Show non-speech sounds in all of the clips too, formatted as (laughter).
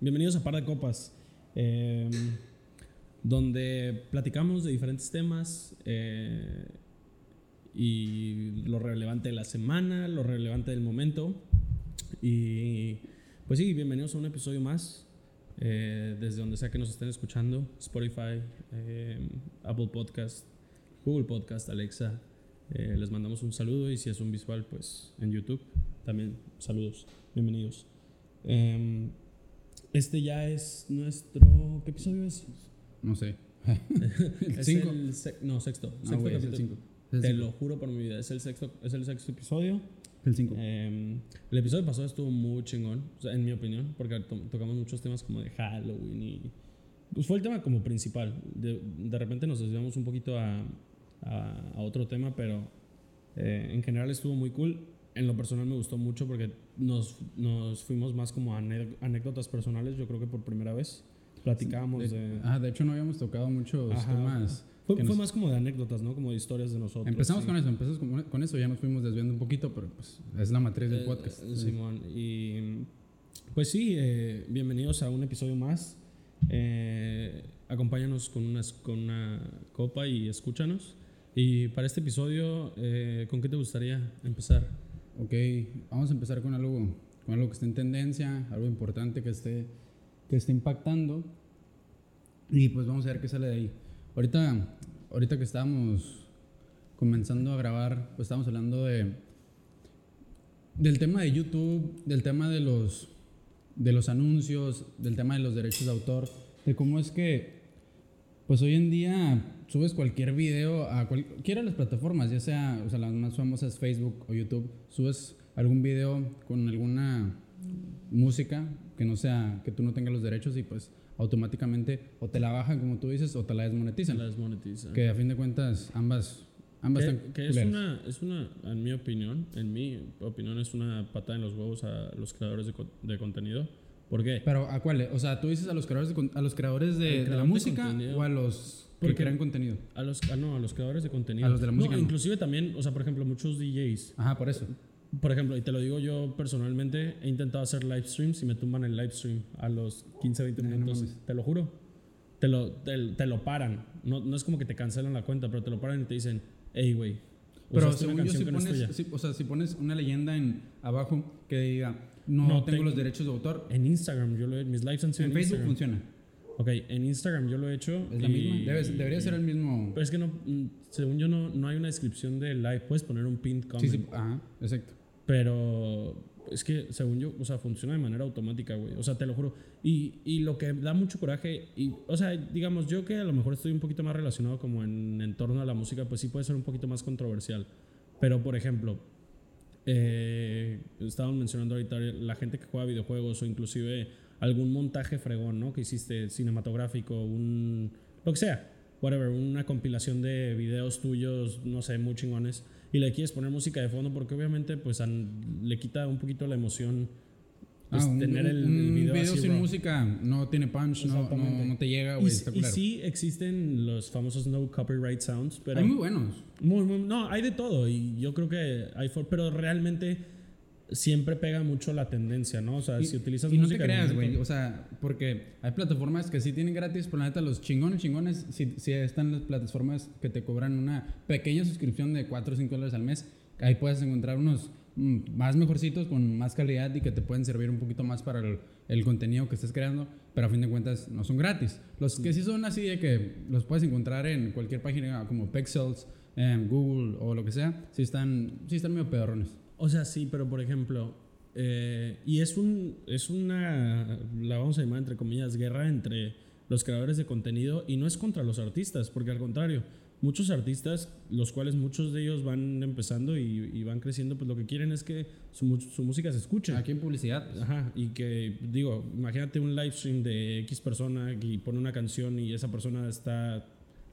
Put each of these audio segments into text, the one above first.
bienvenidos a Par de Copas, eh, donde platicamos de diferentes temas eh, y lo relevante de la semana, lo relevante del momento. Y pues sí, bienvenidos a un episodio más, eh, desde donde sea que nos estén escuchando, Spotify, eh, Apple Podcast, Google Podcast, Alexa. Eh, les mandamos un saludo y si es un visual, pues en YouTube también saludos, bienvenidos. Este ya es nuestro. ¿Qué episodio es? No sé. (laughs) Es cinco? el se- no, sexto. Sexto güey, es el capítulo. 5. Te lo juro por mi vida, es el sexto, es el sexto episodio. El 5. Em, el episodio pasado estuvo muy chingón, o sea, en mi opinión, porque to- tocamos muchos temas como de Halloween y... Pues fue el tema como principal. De, de repente nos desviamos un poquito a, a- a otro tema, pero eh, en general estuvo muy cool. En lo personal me gustó mucho porque nos, nos fuimos más como a anécdotas personales, yo creo que por primera vez. Platicábamos de... Ah, de hecho no habíamos tocado muchos Ajá. temas. Fue, fue nos- más como de anécdotas, ¿no? Como de historias de nosotros. Empezamos sí. con eso, empezamos con, con eso, ya nos fuimos desviando un poquito, pero pues es la matriz del Eh, podcast. eh, Simón. Y pues sí, eh, bienvenidos a un episodio más. Eh, acompáñanos con una, con una copa y escúchanos. Y para este episodio, eh, ¿con qué te gustaría empezar? Ok, vamos a empezar con algo, con algo que esté en tendencia, algo importante que esté, que esté impactando. Y pues vamos a ver qué sale de ahí. Ahorita, ahorita que estábamos comenzando a grabar, pues estábamos hablando de del tema de YouTube, del tema de los de los anuncios, del tema de los derechos de autor, de cómo es que pues hoy en día subes cualquier video a cualquiera de las plataformas, ya sea, o sea, las más famosas Facebook o YouTube, subes algún video con alguna música que no sea, que tú no tengas los derechos y pues automáticamente o te la bajan como tú dices o te la desmonetizan. La desmonetiza. Que a fin de cuentas ambas, ambas Que, están que es, una, es una, en mi opinión, en mi opinión, es una patada en los huevos a los creadores de, de contenido. ¿Por qué? Pero ¿a cuál? O sea, tú dices a los creadores de, a los creadores de, Al de la creador de música contenido. o a los que crean contenido. A los, ah, no, a los creadores de contenido. A los de la música No, no. inclusive también, o sea, por ejemplo, muchos DJs. Ajá, por eso. Por ejemplo, y te lo digo yo personalmente, he intentado hacer live streams y me tumban el live stream a los 15, 20 Ay, no minutos. mames. te lo juro. Te lo, te, te lo paran. No, no es como que te cancelan la cuenta, pero te lo paran y te dicen, hey, güey. Pero según yo, si no pones, tuya". si- o sea, si pones una leyenda en abajo que diga no, No tengo tengo- los derechos de autor, En Instagram, yo lo he mis lives han sido en en, Facebook Instagram. funciona. Ok, en Instagram yo lo he hecho. Es la y- misma. Debe- debería ser el mismo. Pero es que no, mm, según yo, no, no hay una descripción de live. Puedes poner un pinned Sí, comment. sí, ajá, exacto. Pero es que, según yo, o sea, funciona de manera automática, güey. O sea, te lo juro. Y, y lo que da mucho coraje, y, o sea, digamos, yo que a lo mejor estoy un poquito más relacionado como en, en torno a la música, pues sí puede ser un poquito más controversial. Pero, por ejemplo, eh, estaban mencionando ahorita la gente que juega videojuegos o inclusive algún montaje fregón, ¿no? Que hiciste cinematográfico, un... lo que sea, whatever, una compilación de videos tuyos, no sé, muy chingones, y le quieres poner música de fondo porque obviamente pues le quita un poquito la emoción pues, Ah, un, tener el, un el video, así sin raw. música no tiene punch, no, no, no te llega, Y, güey, y sí existen los famosos no copyright sounds, pero... Hay muy buenos. Muy, muy- no, hay de todo y yo creo que hay, for- pero realmente siempre pega mucho la tendencia, ¿no? O sea, Y- si utilizas y no te música creas, güey. O sea, porque hay plataformas que sí tienen gratis, pero la neta, los chingones, chingones, sí, sí están las plataformas que te cobran una pequeña suscripción de 4 o 5 dólares al mes. Ahí puedes encontrar unos más mejorcitos, con más calidad y que te pueden servir un poquito más para el, el contenido que estés creando, pero a fin de cuentas no son gratis. Los que sí son así de que los puedes encontrar en cualquier página como Pexels, en Google o lo que sea, sí están, sí están medio pedorrones. O sea, sí, pero por ejemplo, eh, y es un es una la vamos a llamar entre comillas guerra entre los creadores de contenido y no es contra los artistas, porque al contrario, muchos artistas, los cuales muchos de ellos van empezando y, y van creciendo, pues lo que quieren es que su, su música se escuche. Aquí en publicidad, pues, Ajá, y que digo, imagínate un live stream de X persona y pone una canción y esa persona está,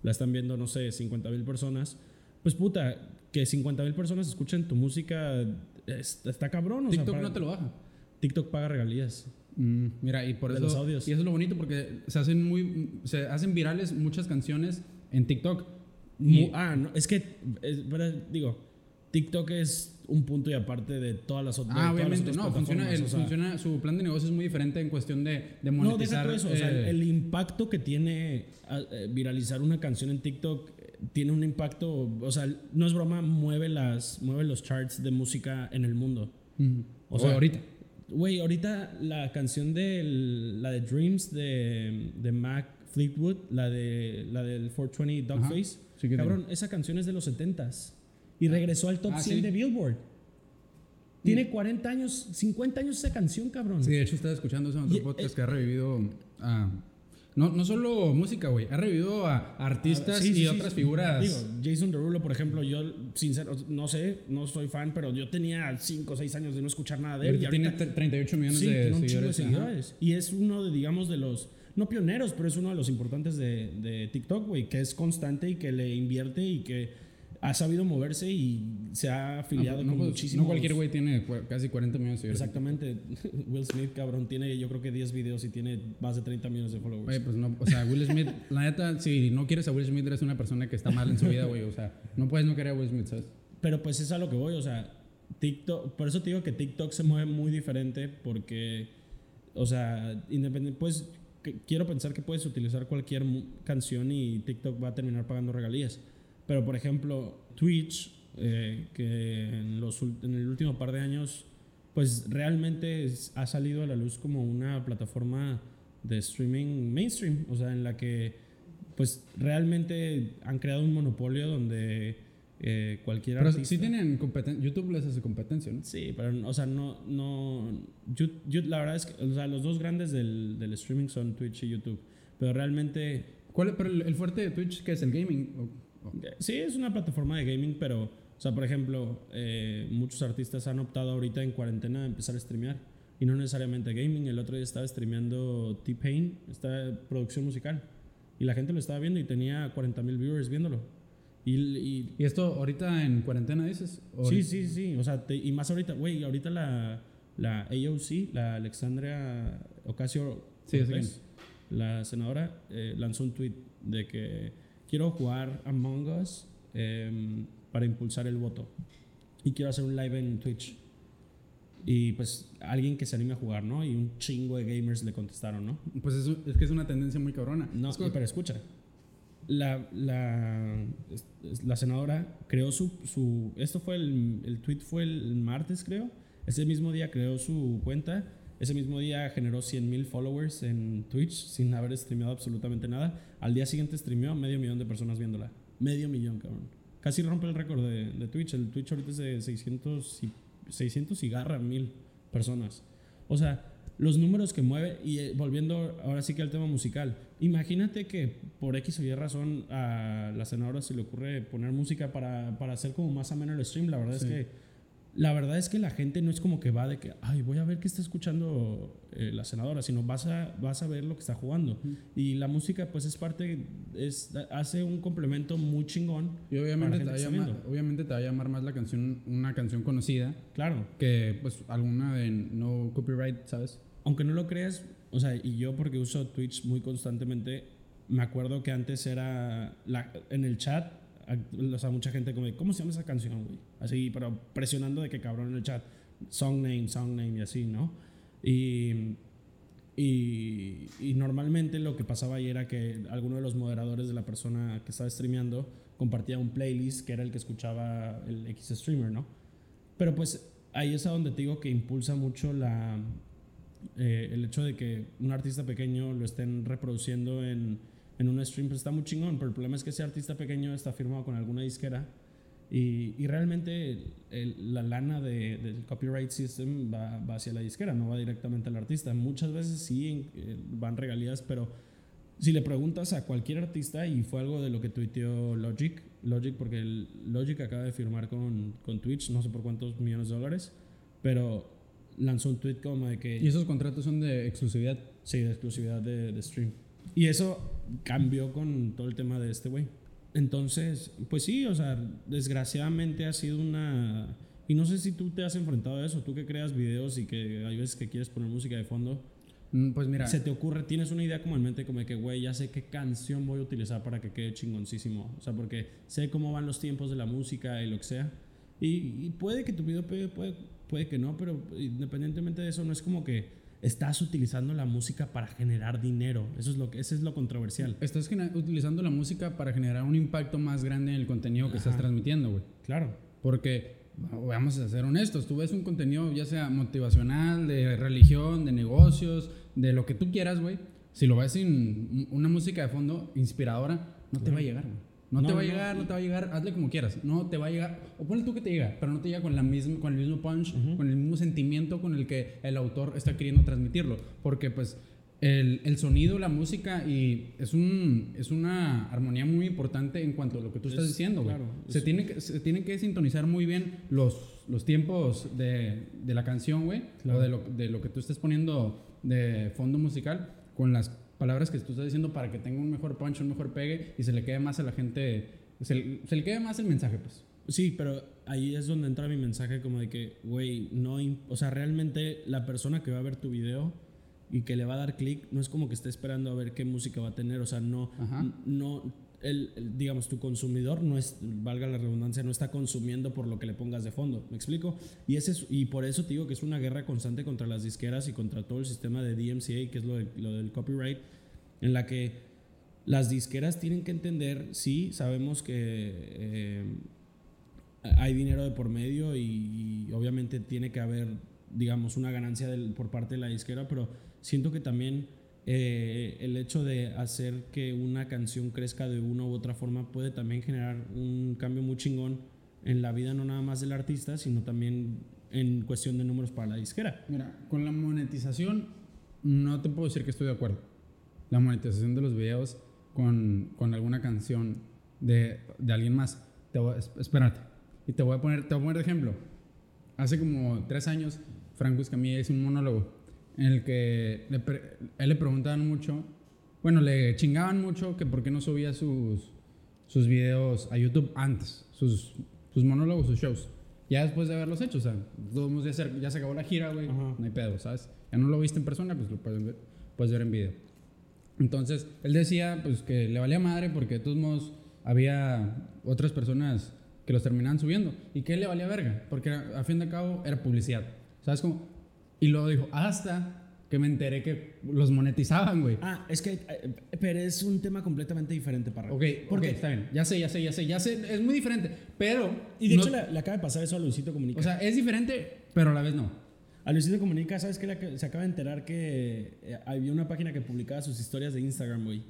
la están viendo, no sé, 50 mil personas. Pues puta, que 50 mil personas escuchen tu música es- está cabrón. O sea, TikTok para- no te lo baja. TikTok paga regalías. Mm, mira, y por De eso. los audios. Y eso es lo bonito porque se hacen muy. Se hacen virales muchas canciones en TikTok. Y- ah, no, es que, es verdad, digo, TikTok es un punto y aparte de todas las otras. Ah, obviamente, no, funciona, funciona, su plan de negocio es muy diferente en cuestión de, de monetizar. No, deja eso, o sea, eh, el, impacto que tiene eh, viralizar una canción en TikTok eh, tiene un impacto, o sea, no es broma, mueve, las, mueve los charts de música en el mundo. O sea, ahorita. Güey, ahorita la canción de la de Dreams de, de Mac Fleetwood, la de la del 420 Dogface, cabrón, esa canción es de los 70s y regresó al top 100 ah, de Billboard. Tiene 40 años, 50 años esa canción, cabrón. Sí, de hecho estaba escuchando ese otro podcast que ha revivido a... No, no solo música, güey. Ha revivido a artistas y otras figuras. Digo, Jason Derulo, por ejemplo, yo, sincero, no sé, no soy fan, pero yo tenía 5 o 6 años de no escuchar nada de él. Y tiene 38 millones de, seguidores. de seguidores. Y es uno de, digamos, de los no pioneros, pero es uno de los importantes de, de TikTok, güey, que es constante y que le invierte y que ha sabido moverse y se ha afiliado no, con pues, muchísimos. No cualquier güey tiene casi 40 millones de. Exactamente. (laughs) Will Smith, cabrón, tiene yo creo que 10 videos y tiene más de 30 millones de followers. Güey, pues no, o sea, Will Smith, (laughs) la neta, si no quieres a Will Smith, eres una persona que está mal en su vida, güey. O sea, no puedes no querer a Will Smith, ¿sabes? Pero pues es a lo que voy, o sea, TikTok, por eso te digo que TikTok se mueve muy diferente porque, o sea, independiente, pues quiero pensar que puedes utilizar cualquier canción y TikTok va a terminar pagando regalías. Pero, por ejemplo, Twitch, eh, que en, los, en el último par de años, pues realmente ha salido a la luz como una plataforma de streaming mainstream, o sea, en la que pues realmente han creado un monopolio donde eh, cualquier Pero si tienen competencia, YouTube les hace competencia, ¿no? Sí, pero, o sea, no, no, la verdad es que, o sea, los dos grandes del, del streaming son Twitch y YouTube, pero realmente... ¿Cuál, pero el, fuerte de Twitch, que es el gaming? Sí, es una plataforma de gaming, pero, o sea, por ejemplo, eh, muchos artistas han optado ahorita en cuarentena a empezar a streamear. Y no necesariamente gaming. El otro día estaba streameando T-Pain, esta producción musical. Y la gente lo estaba viendo y tenía 40 mil viewers viéndolo. Y, y, esto ahorita en cuarentena dices? Sí, sí, sí. O sea, y más ahorita, güey, ahorita la, la AOC, la Alexandria Ocasio, sí, la senadora, eh, lanzó un tweet de que quiero jugar Among Us em, para impulsar el voto. Y quiero hacer un live en Twitch. Y pues alguien que se anime a jugar, ¿no? Y un chingo de gamers le contestaron, ¿no? Pues es, es que es una tendencia muy cabrona. No, pero escucha. La, la, la, senadora creó su, su esto fue el, el tweet fue el martes creo ese mismo día creó su cuenta ese mismo día generó 100.000 followers en Twitch sin haber streameado absolutamente nada. Al día siguiente streameó medio millón de personas viéndola. Medio millón, cabrón. Casi rompe el récord de, de Twitch. El Twitch ahorita es de 600 y, 600 y garra mil personas. O sea, los números que mueve, y eh, volviendo ahora sí que al tema musical, imagínate que por X o Y razón a la senadora se le ocurre poner música para, para hacer como más ameno el stream. La verdad es que la verdad es que la gente no es como que va de que, ay, voy a ver qué está escuchando eh, la senadora, sino vas a, vas a ver lo que está jugando. Y la música, pues es parte, es, hace un complemento muy chingón. Y obviamente, te va, llamar, obviamente te va a llamar más la canción, una canción conocida. Claro. Que pues alguna de no copyright, ¿sabes? Aunque no lo creas, o sea, y yo porque uso Twitch muy constantemente, me acuerdo que antes era en el chat o sea, mucha gente como, ¿cómo se llama esa canción, güey? Así, pero presionando de que cabrón en el chat, song name, song name y así, ¿no? Y, y, y, normalmente lo que pasaba ahí era que alguno de los moderadores de la persona que estaba streameando compartía un playlist que era el que escuchaba el X streamer, ¿no? Pero pues ahí es a donde te digo que impulsa mucho la, eh, el hecho de que un artista pequeño lo estén reproduciendo en en un stream pues está muy chingón, pero el problema es que ese artista pequeño está firmado con alguna disquera y, y realmente la lana de, del copyright system va, va, hacia la disquera, no va directamente al artista. Muchas veces sí eh, van regalías, pero si le preguntas a cualquier artista, y fue algo de lo que tuiteó Logic, Logic porque el Logic acaba de firmar con, con Twitch, no sé por cuántos millones de dólares, pero lanzó un tweet como de que... ¿Y esos contratos son de exclusividad? Sí, de exclusividad de, de stream. Y eso cambió con todo el tema de este güey. Entonces, pues sí, o sea, desgraciadamente ha sido una... Y no sé si tú te has enfrentado a eso, tú que creas videos y que hay veces que quieres poner música de fondo. Mm, pues mira. Se te ocurre, tienes una idea como en mente, como de que, güey, ya sé qué canción voy a utilizar para que quede chingoncísimo. O sea, porque sé cómo van los tiempos de la música y lo que sea. Y, y puede que tu video pegue, puede, puede que no, pero independientemente de eso, no es como que estás utilizando la música para generar dinero. Eso es lo que, ese es lo controversial. Estás utilizando la música para generar un impacto más grande en el contenido que estás transmitiendo, güey. Claro. Porque, vamos a ser honestos, tú ves un contenido ya sea motivacional, de religión, de negocios, de lo que tú quieras, güey. Si lo ves sin una música de fondo inspiradora, no te va a llegar, güey. No, No, te va a llegar, no. no te va a llegar, hazle como quieras. No te va a llegar, o ponle tú que te llega, pero no te llega con, la misma, con el mismo punch, con el mismo sentimiento con el que el autor está queriendo transmitirlo. Porque, pues, el, el sonido, la música, y es, un, es una armonía muy importante en cuanto a lo que tú estás Es- diciendo, güey. claro, Se, es- tiene que, se tienen que sintonizar muy bien los, los tiempos de, de la canción, güey, Claro. o de lo, de lo que tú estés poniendo de fondo musical con las palabras que tú estás diciendo para que tenga un mejor punch, un mejor pegue y se le quede más a la gente, se, le- se le quede más el mensaje, pues. Sí, pero ahí es donde entra mi mensaje como de que, güey, no, o sea, realmente la persona que va a ver tu video y que le va a dar clic no es como que esté esperando a ver qué música va a tener, o sea, no, Ajá. no, el, digamos, tu consumidor no es, valga la redundancia, no está consumiendo por lo que le pongas de fondo, ¿me explico? Y, ese es- y por eso te digo que es una guerra constante contra las disqueras y contra todo el sistema de DMCA, que es lo, de- lo del copyright, en la que las disqueras tienen que entender, sí, sabemos que... eh, hay dinero de por medio y, obviamente tiene que haber, digamos, una ganancia por parte de la disquera, pero siento que también eh, el hecho de hacer que una canción crezca de una u otra forma puede también generar un cambio muy chingón en la vida, no nada más del artista, sino también en cuestión de números para la disquera. Mira, con la monetización no te puedo decir que estoy de acuerdo. La monetización de los videos con, con alguna canción de, de alguien más. Te voy, es- espérate. Y te voy a poner, te voy a poner de ejemplo. Hace como tres años, Franco Escamilla hizo un monólogo en el que le él le preguntaban mucho, bueno, le chingaban mucho que por qué no subía sus, sus videos a YouTube antes, sus, sus monólogos, sus shows. Ya después de haberlos hecho, o sea, todos ya se, ya se acabó la gira, güey, no hay pedo, ¿sabes? Ya no lo viste en persona, pues lo puedes ver, puedes ver en video. Entonces, él decía pues que le valía madre porque de todos modos había otras personas que los terminaban subiendo y que le valía verga, porque a fin de cabo era publicidad, ¿sabes cómo? Y luego dijo, hasta que me enteré que los monetizaban, güey. Ah, es que, eh, pero es un tema completamente diferente para Ok, porque está bien, ya sé, ya sé, ya sé, ya sé, es muy diferente, pero... Y de no- hecho le, le acaba de pasar eso a Luisito Comunica. o sea, es diferente, pero a la vez no. A Luisito Comunica, ¿sabes qué? Se acaba de enterar que eh, había una página que publicaba sus historias de Instagram, güey.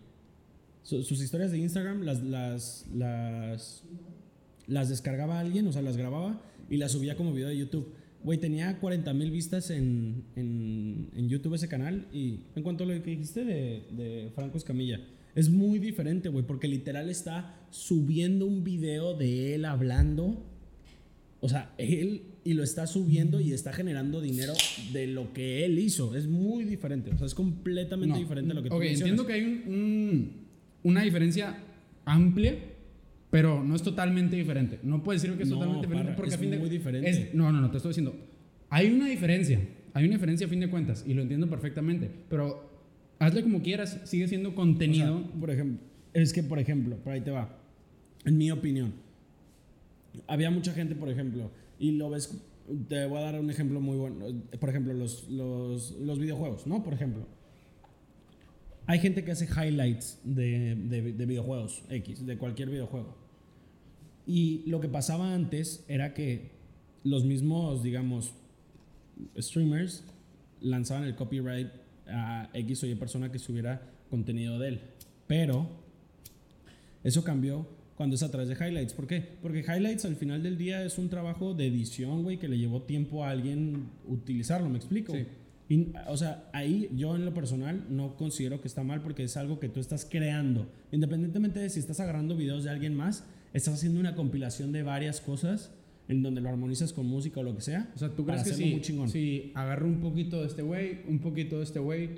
Su- sus historias de Instagram las, las, las, las descargaba alguien, o sea, las grababa y las subía como video de YouTube. Güey, tenía 40 mil vistas en, en, en YouTube ese canal y en cuanto a lo que dijiste de, de Franco Escamilla, es muy diferente, güey, porque literal está subiendo un video de él hablando o sea, él y lo está subiendo y está generando dinero de lo que él hizo. Es muy diferente. O sea, es completamente No. diferente a lo que tú Ok, mencionas. entiendo que hay un- un- una diferencia amplia, pero no es totalmente diferente. No puedes decir que es No, totalmente diferente porque es a fin de muy diferente. es- no, no, no, te estoy diciendo. Hay una diferencia. Hay una diferencia a fin de cuentas y lo entiendo perfectamente, pero hazle como quieras, sigue siendo O contenido. sea, por ejemplo, es que, por ejemplo, por ahí te va. En mi opinión, había mucha gente, por ejemplo, y lo ves, te voy a dar un ejemplo muy bueno. Por ejemplo, los, los, los videojuegos, ¿no? Por ejemplo, hay gente que hace highlights de, de, de videojuegos X, de cualquier videojuego. Y lo que pasaba antes era que los mismos, digamos, streamers lanzaban el copyright a X o Y persona que subiera contenido de él. Pero eso cambió cuando es a través de highlights. ¿Por qué? Porque highlights al final del día es un trabajo de edición, güey, que le llevó tiempo a alguien utilizarlo, ¿me explico? Sí. Y, o sea, ahí yo en lo personal no considero que está mal porque es algo que tú estás creando. Independientemente de si estás agarrando videos de alguien más, estás haciendo una compilación de varias cosas en donde lo armonizas con música o lo que sea. O sea, ¿tú crees que si, si agarro un poquito de este güey, un poquito de este güey?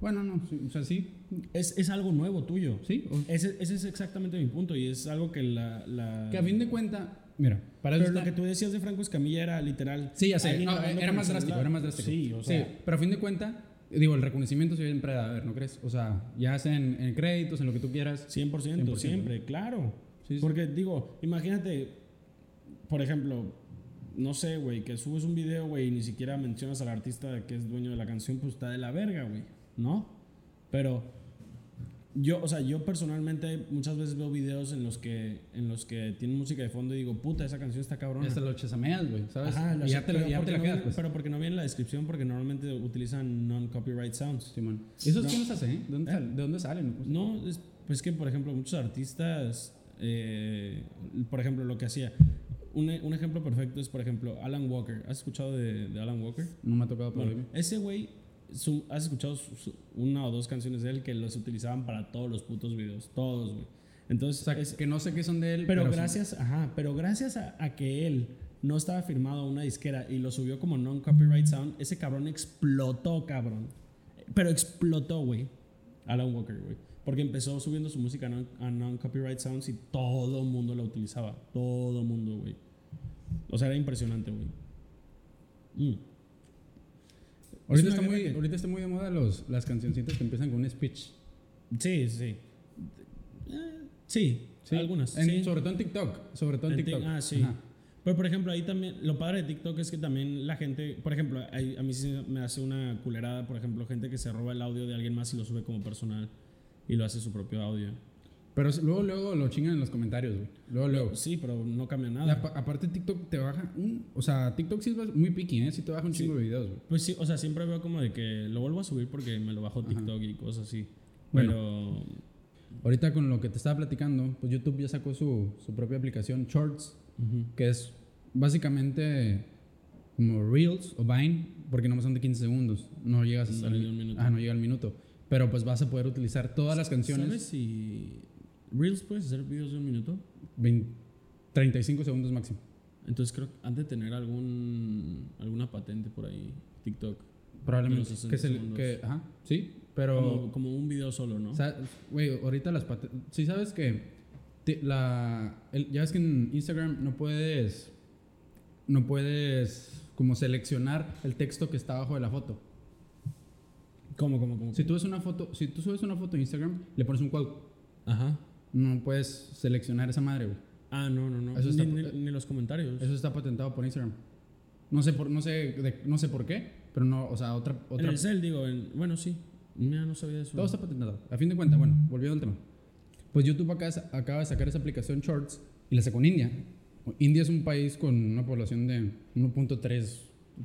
Bueno, no, o sea, sí, Es, es algo nuevo tuyo. sí. Ese, ese es exactamente mi punto y es algo que la... la que a fin de cuenta, mira, para eso pero lo está- que tú decías de Franco Escamilla era literal... Sí, ya sé. No, era más drástico, era más drástico. Sí, o sea... Sí, pero a fin de cuenta, digo, el reconocimiento siempre debe haber, ¿no crees? O sea, ya sea en, en créditos, en lo que tú quieras. 100%, 100%. siempre, claro. Sí, sí. Porque digo, imagínate, por ejemplo, no sé, güey, que subes un video, güey, y ni siquiera mencionas al artista que es dueño de la canción, pues está de la verga, güey, ¿no? Pero yo, o sea, yo personalmente muchas veces veo videos en los que, en los que tienen música de fondo y digo, puta, esa canción está cabrona. Hasta lo chesameas, güey, ¿sabes? Ajá, y ya te, lo- pero, ya te la no quedas, viene- pues. pero porque no viene en la descripción, porque normalmente utilizan non-copyright sounds. Simón. ¿Esos No. quiénes hacen, eh? ¿De dónde, ¿Eh? sal- ¿De dónde salen? Pues, No, es pues que, por ejemplo, muchos artistas, eh, por ejemplo, lo que hacía. Un, un ejemplo perfecto es, por ejemplo, Alan Walker. ¿Has escuchado de, de Alan Walker? No me ha tocado por Bueno, ese güey, su- ¿has escuchado su- su- una o dos canciones de él que los utilizaban para todos los putos videos? Todos, güey. Entonces, O sea, es- que no sé qué son de él. pero, son- gracias, ajá, pero gracias a, a que él no estaba firmado a una disquera y lo subió como non-copyright sound, ese cabrón explotó, cabrón. Pero explotó, güey. Alan Walker, güey. Porque empezó subiendo su música a non-copyright sounds y todo el mundo la utilizaba. Todo el mundo, güey. O sea, era impresionante, güey. Mm. Ahorita, Es está muy, que- ahorita está muy de moda los, las cancioncitas que empiezan con un speech. Sí, sí. Eh, sí, Sí, algunas. en- sí. Sobre todo en TikTok. Sobre todo en, En Tik- TikTok. ah, sí. Ajá. Pero por ejemplo, ahí también, lo padre de TikTok es que también la gente, por ejemplo, a mí sí me hace una culerada, por ejemplo, gente que se roba el audio de alguien más y lo sube como personal y lo hace su propio audio. Pero luego, luego lo chingan en los comentarios, güey. Luego, luego. Sí, pero no cambia nada. apa- aparte TikTok te baja un... O sea, TikTok sí es muy picky, ¿eh? Sí te baja un Sí. chingo de videos, güey. Pues sí, o sea, siempre veo como de que lo vuelvo a subir porque me lo bajó TikTok y cosas así. Bueno. Pero Ahorita con lo que te estaba platicando, pues YouTube ya sacó su, su propia aplicación Shorts, ujú. que es básicamente como Reels o Vine, porque nomás son de 15 segundos. No llegas No al llega un minuto. Ah, no llega al minuto. Pero pues vas a poder utilizar todas las canciones. ¿sabes si Reels puedes hacer videos de un minuto? 20 35 segundos máximo. Entonces creo que han de tener algún alguna patente por ahí, TikTok. Probablemente. De los 60 Que segundos. que, ajá, sí, pero... Como, como un video solo, ¿no? O sea, güey, ahorita las pat- Sí sabes que la, el- ya ves que en Instagram no puedes... No puedes como seleccionar el texto que está abajo de la foto. ¿Cómo, cómo, cómo? Si tú, ves una foto, si tú subes una foto a Instagram, le pones un quote. Ajá. No puedes seleccionar esa madre, güey. Ah, no, no, no. Eso ni, está- ni- ni los comentarios. Eso está patentado por Instagram. No sé por, no sé, de- no sé por qué, pero no, o sea, otra, en otra el cel, digo, en- bueno, sí. Mira, no sabía eso. Todo está patentado. A fin de cuentas, bueno, volviendo al tema. Pues YouTube acá, acaba de sacar esa aplicación Shorts y la sacó en India. India es un país con una población de 1.3,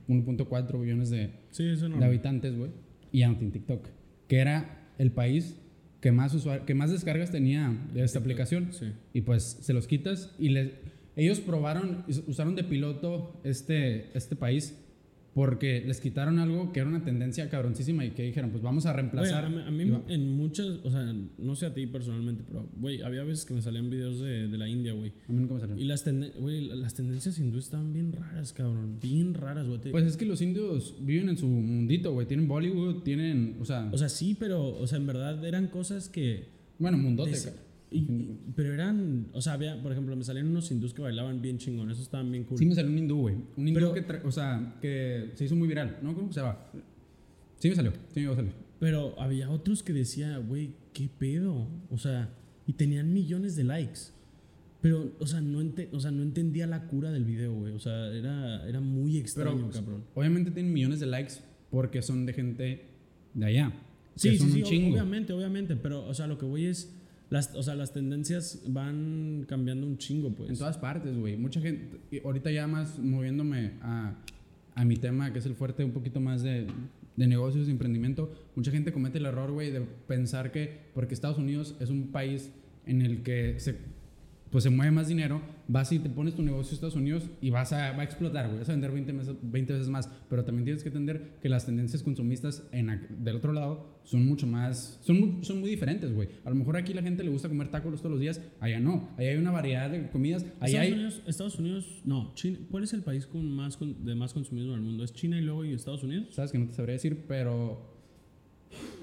1.4 billones de, Sí, de habitantes, güey. Y tiene TikTok. Que era el país que más, usuar- que más descargas tenía de esta aplicación. Sí. Y pues se los quitas y les, ellos probaron, us- usaron de piloto este, este país porque les quitaron algo que era una tendencia cabroncísima y que dijeron, pues vamos a reemplazar. a mí, a en muchas, o sea, no sé a ti personalmente, pero, güey, había veces que me salían videos de, de la India, güey. a mí nunca me salió. Y las, tenden- güey, las tendencias hindúes estaban bien raras, cabrón. Bien raras, güey. Pues es que los indios viven en su mundito, güey. Tienen Bollywood, tienen, o sea, o sea, sí, pero, o sea, en verdad eran cosas que... bueno, mundote. Y- y- pero eran, o sea, había, por ejemplo, me salían unos hindús que bailaban bien chingón, esos estaban bien cool. Sí me salió un hindú, güey. Un hindú Pero- que, o sea, que se hizo muy viral. ¿No? ¿Cómo se llama? Sí me salió, sí me salió. Pero había otros que decía, güey, ¿qué pedo? O sea, y tenían millones de likes. Pero, o sea, no, ente- o sea, no entendía la cura del video, güey. O sea, era, era muy extraño, Pero, cabrón. obviamente tienen millones de likes porque son de gente de allá. Sí, sí, sí, obviamente, obviamente. Pero, o sea, lo que voy es, las, o sea, las tendencias van cambiando un chingo, pues. En todas partes, güey. Mucha gente, ahorita ya más moviéndome a, a mi tema, que es el fuerte un poquito más de, de negocios, de emprendimiento, mucha gente comete el error, güey, de pensar que porque Estados Unidos es un país en el que se, pues se mueve más dinero, vas y te pones tu negocio en Estados Unidos y vas a, va a explotar, güey, vas a vender 20, meses- 20 veces más. Pero también tienes que entender que las tendencias consumistas en, del otro lado son mucho más, son muy, son muy diferentes, güey. A lo mejor aquí la gente le gusta comer tacos todos los días, allá no. Allá hay una variedad de comidas, allá Estados hay... Unidos, Estados Unidos, no, China, ¿cuál es el país con más con- de más consumismo en el mundo? ¿Es China y luego y Estados Unidos? Sabes que no te sabría decir, pero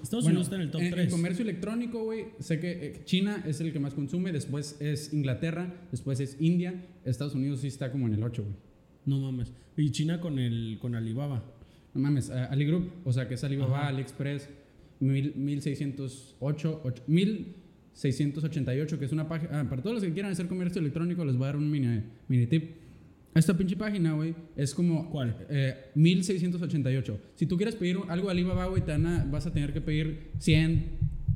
Estados Bueno, Unidos está en el top en, 3. comercio electrónico, güey, sé que eh, China es el que más consume, después es Inglaterra, después es India, Estados Unidos sí está como en el 8, güey. No mames. Y China con el con Alibaba. No mames, eh, Aligroup, o sea que es Alibaba, Ajá. AliExpress, mil- 1608, ocho- 1688, que es una página. ah, para todos los que quieran hacer comercio electrónico, les voy a dar un mini, mini tip. Esta pinche página, güey, es como... ¿Cuál? Eh, 1688. Si tú quieres pedir algo de Alibaba, güey, vas a tener que pedir 100,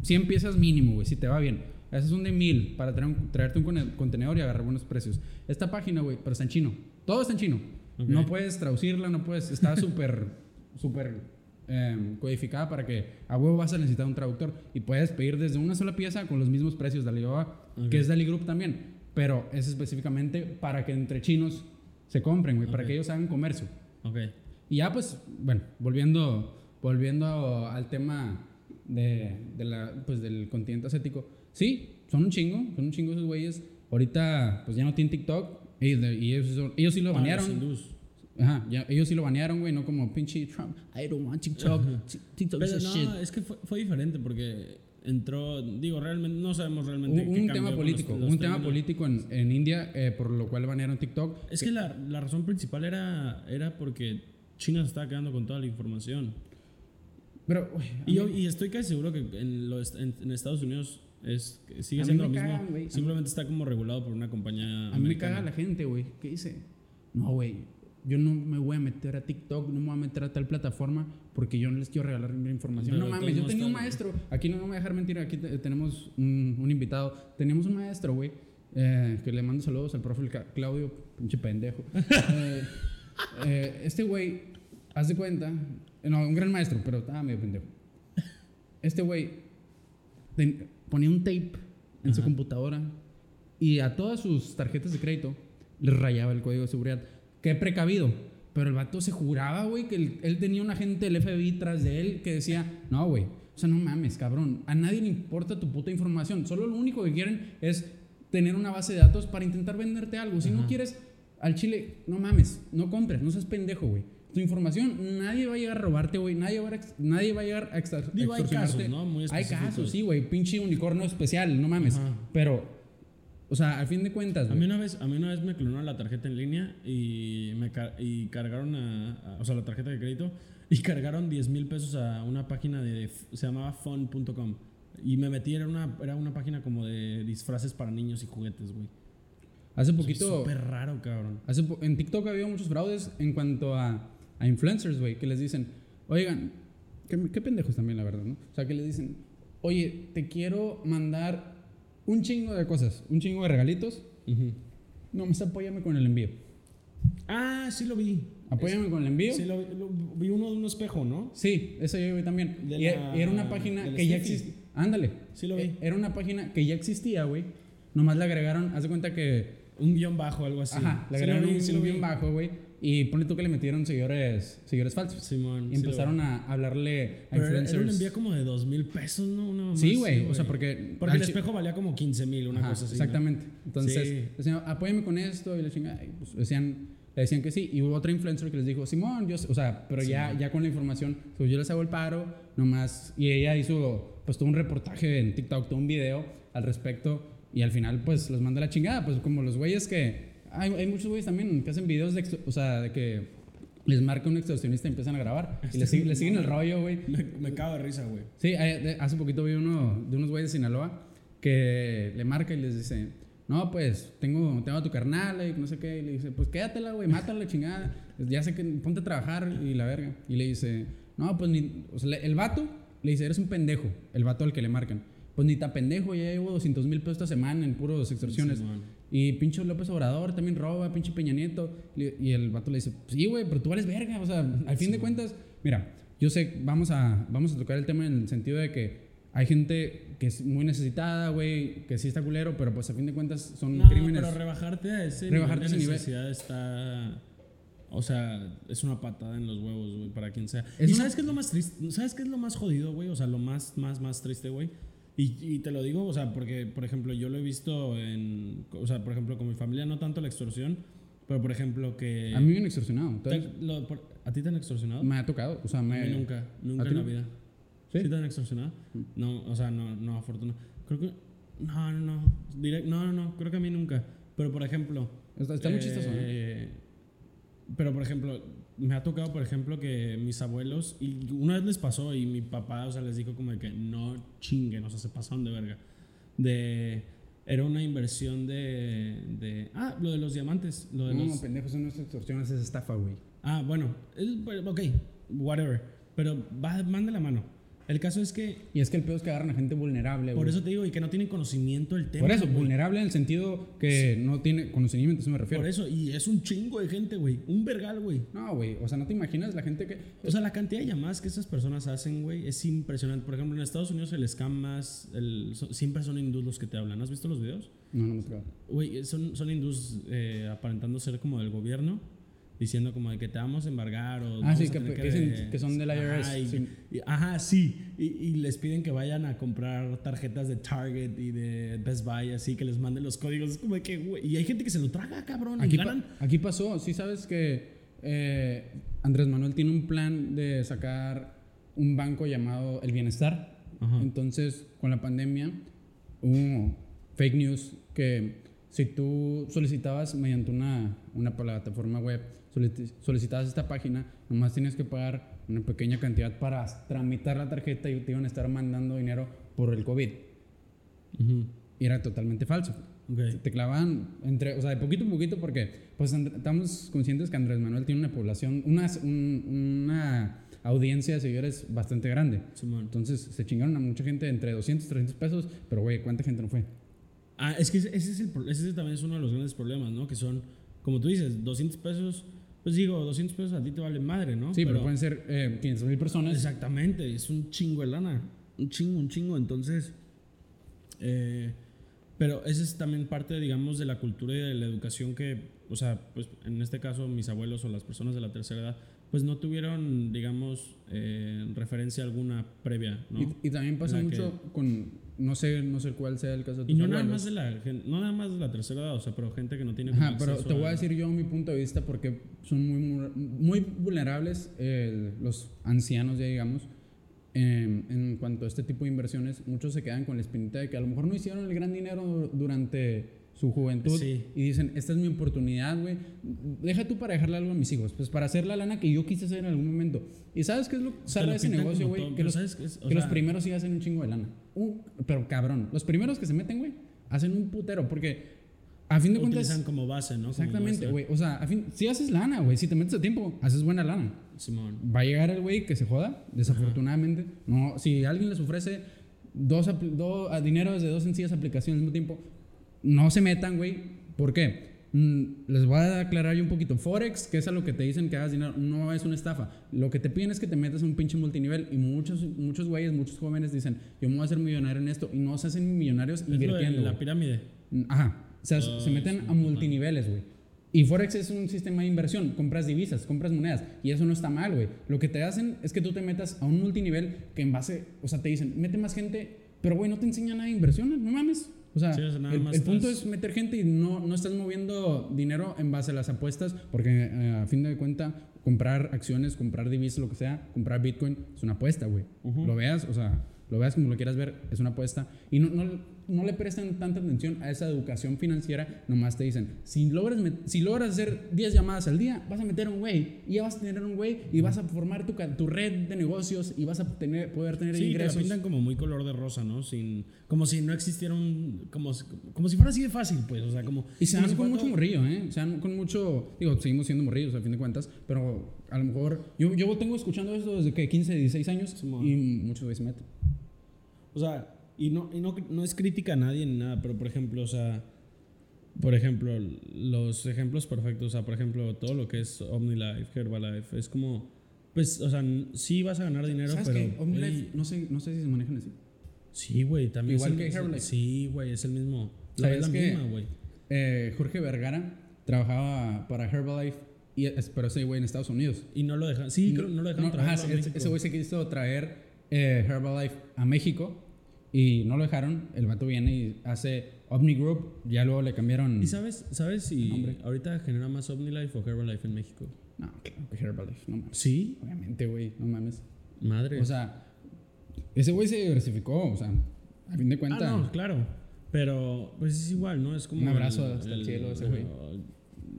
100 piezas mínimo, güey, si te va bien. Esas son de 1000 para traer un- traerte un contenedor y agarrar buenos precios. Esta página, güey, pero está en chino. Todo está en chino. Ok. No puedes traducirla, no puedes... Está súper, (laughs) súper eh, codificada para que a huevo vas a necesitar un traductor. Y puedes pedir desde una sola pieza con los mismos precios de Alibaba, Ok. que es de Aligroup también. Pero es específicamente para que entre chinos se compren, güey, para Ok. que ellos hagan comercio. Ok. Y ya, pues, bueno, volviendo, volviendo al tema de, de la, pues, del continente asiático. Sí, son un chingo, son un chingo esos güeyes. Ahorita, pues ya no tienen TikTok. Y, y ellos, ellos sí lo los banearon. Ajá, ya, ellos sí lo banearon, güey, no como pinche Trump. I don't want TikTok. TikTok is Pero a no, shit. es que fue, fue diferente porque entró, digo, realmente no sabemos realmente Un, qué un tema con los- político, los un tema términos. político en, en India, eh, por lo cual banearon TikTok. Es que la, la razón principal era, era porque China se estaba quedando con toda la información. Pero, a Y, yo, y estoy casi seguro que en, los, en, en Estados Unidos es, sigue siendo lo mismo. cagan, Simplemente está como regulado por una compañía A mí me caga la gente, güey. ¿Qué dice? No, güey. Yo no me voy a meter a TikTok, no me voy a meter a tal plataforma porque yo no les quiero regalar mi información. No de mames, yo tenía un maestro. Aquí no me voy a dejar mentir. Aquí te- tenemos un, un invitado. Teníamos un maestro, güey, eh, que le mando saludos al profe Claudio, pinche pendejo. (laughs) Eh, eh, este güey, haz de cuenta, no, un gran maestro, pero estaba medio pendejo. Este güey ten- ponía un tape en su computadora y a todas sus tarjetas de crédito les rayaba el código de seguridad. Qué precavido. Pero el vato se juraba, güey, que él, él tenía un agente del FBI tras de él que decía, no, güey, o sea, no mames, cabrón, a nadie le importa tu puta información. Solo lo único que quieren es tener una base de datos para intentar venderte algo. Si no quieres al chile, no mames, no compres, no seas pendejo, güey. Tu información, nadie va a llegar a robarte, güey. Nadie, va a nadie va a llegar a extor- Digo, hay extorsionarte. casos, ¿no? Muy Hay casos, sí, güey. Pinche unicornio especial, no mames. Ajá. Pero, o sea, al fin de cuentas, A mí, una vez, a mí una vez me clonaron la tarjeta en línea y, me y cargaron a, a- O sea, la tarjeta de crédito. Y (laughs) cargaron 10 mil pesos a una página de. Se llamaba fun.com. Y me metí, era una, era una página como de disfraces para niños y juguetes, güey. Hace poquito, Súper raro, cabrón. hace en TikTok había muchos fraudes en cuanto a, a influencers, güey, que les dicen, oigan, qué, qué pendejos también, la verdad, ¿no? O sea, que les dicen, oye, te quiero mandar un chingo de cosas, un chingo de regalitos. No, más apóyame con el envío. Ah, sí lo vi. Apóyame con el envío. Sí, lo, lo- vi uno de un espejo, ¿no? Sí, eso yo vi también. De y, la- y era una página que ya existía. Ándale. Sí lo vi. E- Era una página que ya existía, güey. Nomás le agregaron, haz de cuenta que. Un guion bajo, algo así. ajá, le Sí agregaron vi, un, sí bien bajo, güey. Y ponle tú que le metieron seguidores, seguidores falsos. Simón. y sí empezaron vi. a hablarle a Pero influencers. Era un envío como de 2 mil pesos, ¿no? Una Sí, güey. O sea, porque. Porque el espejo valía como 15 mil, una Ajá, cosa así. ¿no? Exactamente. Entonces, Sí. decían, apóyame con esto y la chingada. pues, decían, le decían que sí. Y hubo otra influencer que les dijo, Simón, yo, o sea, pero ya, Simón. ya con la información, pues yo les hago el paro, nomás. Y ella hizo, pues, todo un reportaje en TikTok, todo un video al respecto. Y al final, pues, los manda la chingada. Pues, como los güeyes que. Hay, hay muchos güeyes también que hacen videos de, o sea, de que les marca un extorsionista y empiezan a grabar. Y les, siguen- les siguen el rollo, güey. Me, me cago de risa, güey. Sí, hace poquito vi uno de unos güeyes de Sinaloa que le marca y les dice, no, pues tengo, tengo a tu carnal y no sé qué. Y le dice, pues quédatela, güey, mátala, chingada. Ya sé que ponte a trabajar y la verga. Y le dice, no, pues ni, o sea, le- el vato le dice, eres un pendejo, el vato al que le marcan. Pues ni tan pendejo, ya llevo 200 mil pesos esta semana en puros extorsiones. Simón. Y pinche López Obrador también roba, pinche Peña Nieto. Y el vato le dice, sí, güey, pero tú vales verga. O sea, al fin de cuentas, mira, yo sé, vamos a, vamos a tocar el tema en el sentido de que hay gente que es muy necesitada, güey, que sí está culero, pero pues a fin de cuentas son No, crímenes. pero rebajarte a ese Rebajarte nivel ese de nivel. necesidad está... O sea, es una patada en los huevos, güey, para quien sea. Es ¿Y una- sabes qué es lo más triste? ¿Sabes qué es lo más jodido, güey? O sea, lo más, más, más triste, güey. Y, y te lo digo, o sea, porque, por ejemplo, yo lo he visto en... O sea, por ejemplo, con mi familia, no tanto la extorsión, pero, por ejemplo, que... a mí me han extorsionado. te- lo- por- ¿A ti te han extorsionado? me ha tocado. O sea, A me. mí nunca, nunca ¿A en la no? vida. ¿Sí? ¿Sí? te han extorsionado? No, o sea, no, no, afortunadamente. Creo que. No, no, no. Direct, no, no, no. Creo que a mí nunca. Pero por ejemplo. Está, está muy chistoso. ¿eh? eh, Pero por ejemplo, me ha tocado, por ejemplo, que mis abuelos. Y una vez les pasó y mi papá, o sea, les dijo como de que no chinguen, o sea, se pasaron de verga. De. era una inversión de, de. Ah, lo de los diamantes. Lo de No, los, pendejo, eso no es extorsión, es estafa, güey. Ah, bueno. el- ok, whatever. Pero va, van de la mano. El caso es que. Y es que el pedo es que agarran a gente vulnerable, Por eso te digo, y que no tienen conocimiento del tema. Por eso, vulnerable en el sentido que no tiene conocimiento, eso me refiero. Por eso, y es un chingo de gente, güey. Un vergal, güey. No, güey, o sea, no te imaginas la gente que... O sea, la cantidad de llamadas que esas personas hacen, güey, es impresionante. Por ejemplo, en Estados Unidos el scam más. el- so- siempre son hindús los que te hablan. ¿Has visto los videos? No, no me. Güey, son, son hindús eh, aparentando ser como del gobierno, diciendo como de que te vamos a embargar o. Ah, sí, que- que dicen que son del IRS, Ajá, y, sí. y- ajá, sí. Y, y les piden que vayan a comprar tarjetas de Target y de Best Buy, así que les manden los códigos. Es como de que, güey. Y hay gente que se lo traga, cabrón. Aquí, y pa- ganan. aquí pasó, sí sabes que eh, Andrés Manuel tiene un plan de sacar un banco llamado El Bienestar. Ajá. Entonces, con la pandemia, hubo fake news que si tú solicitabas mediante una, una plataforma web, solicitabas esta página, nomás tienes que pagar una pequeña cantidad para tramitar la tarjeta y te iban a estar mandando dinero por el COVID. Ujú. Y era totalmente falso. Ok. Te clavaban entre, o sea, de poquito en poquito porque pues estamos conscientes que Andrés Manuel tiene una población, una, un- una audiencia de seguidores bastante grande. Simón. Entonces se chingaron a mucha gente entre 200 y 300 pesos, pero güey, ¿cuánta gente no fue? Ah, es que ese, es el, ese también es uno de los grandes problemas, ¿no? Que son, como tú dices, 200 pesos. Pues digo, 200 pesos a ti te vale madre, ¿no? Sí, pero, pueden ser eh, 500 mil personas. Exactamente, es un chingo de lana. Un chingo, un chingo. Entonces, eh, pero esa es también parte, digamos, de la cultura y de la educación que, o sea, pues en este caso mis abuelos o las personas de la tercera edad, pues no tuvieron, digamos, eh, referencia alguna previa, ¿no? Y, y también pasa que- mucho con, no sé, no sé cuál sea el caso de tus Y no nada, más de la, no nada más de la tercera edad, o sea, pero gente que no tiene Ajá, pero te voy a a- decir yo mi punto de vista porque son muy, mu- muy vulnerables eh, los ancianos, ya digamos, en, en cuanto a este tipo de inversiones. Muchos se quedan con la espinita de que a lo mejor no hicieron el gran dinero durante su juventud Sí. y dicen, esta es mi oportunidad, güey. Deja tú para dejarle algo a mis hijos, pues para hacer la lana que yo quise hacer en algún momento. ¿Y sabes qué es lo que sale lo de ese negocio, güey? Que los, ¿sabes qué es? Que los sea, primeros sí hacen un chingo de lana. Un- pero cabrón, los primeros que se meten, güey, hacen un putero porque a fin de cuentas... utilizan como base, ¿no? Exactamente, güey. O sea, a fin, si haces lana, güey, si te metes a tiempo, haces buena lana. Simón. Va a llegar el güey que se joda, desafortunadamente. No, si alguien les ofrece dos, do- a dinero desde dos sencillas aplicaciones al mismo tiempo, no se metan, güey. ¿Por qué? Mm, les voy a aclarar yo un poquito. Forex, que es a lo que te dicen que hagas dinero, no es una estafa. Lo que te piden es que te metas a un pinche multinivel y muchos, muchos güeyes, muchos jóvenes dicen, yo me voy a hacer millonario en esto y no se hacen millonarios invirtiendo. la pirámide. Ajá. O sea, se meten sí, a multiniveles, güey. Y Forex es un sistema de inversión. Compras divisas, compras monedas. Y eso no está mal, güey. Lo que te hacen es que tú te metas a un multinivel que en base, o sea, te dicen, mete más gente, pero güey, no te enseña nada de inversiones, no mames. O sea, Sí, el, punto es meter gente y no, no estás moviendo dinero en base a las apuestas, porque eh, a fin de cuenta, comprar acciones, comprar divisas, lo que sea, comprar Bitcoin es una apuesta, güey. Lo veas, o sea, lo veas como lo quieras ver, es una apuesta. Y no, no, no le prestan tanta atención a esa educación financiera, nomás te dicen, si logras, si logras hacer 10 llamadas al día, vas a meter un güey, y ya vas a tener un güey, y vas a formar tu, tu red de negocios, y vas a tener, poder tener Sí, ingresos. pintan como muy color de rosa, ¿no? Sin, como si no existiera un. Como, como si fuera así de fácil, pues. O sea, como. Y se dan con mucho morrillo, ¿eh? Se dan con mucho. Digo, seguimos siendo morrillos a fin de cuentas, pero a lo mejor. Yo, yo tengo escuchando esto desde que 15, 16 años Simón. y muchos se meten. O sea, y no, y no, no es crítica a nadie ni nada, pero por ejemplo, o sea. Por ejemplo, los ejemplos perfectos, o sea, por ejemplo, todo lo que es OmniLife, Herbalife, es como. Pues, o sea, sí vas a ganar dinero, ¿Sabes pero. qué? OmniLife, güey, no sé, no sé si se manejan así. Sí, güey, también. Igual que Herbalife. Sí, güey, es el mismo. La, ¿Sabes es la misma, güey. Eh, Jorge Vergara trabajaba para Herbalife, y, pero ese güey en Estados Unidos. Y no lo dejan. Sí, creo, no lo dejaron No, ajá, trabajar. a ese- México. ese güey se quiso traer eh, Herbalife a México y no lo dejaron. El vato viene y hace Omni Group, ya luego le cambiaron. ¿Y sabes, sabes si Nombre. ahorita genera más OmniLife o Herbalife en México? No, claro que Herbalife, no mames. Sí, Obviamente, güey, no mames. madre. O sea, ese güey se diversificó, o sea, a fin de cuentas. ah, no, claro. Pero pues es igual, ¿no? Es como. Un abrazo hasta el cielo a ese güey.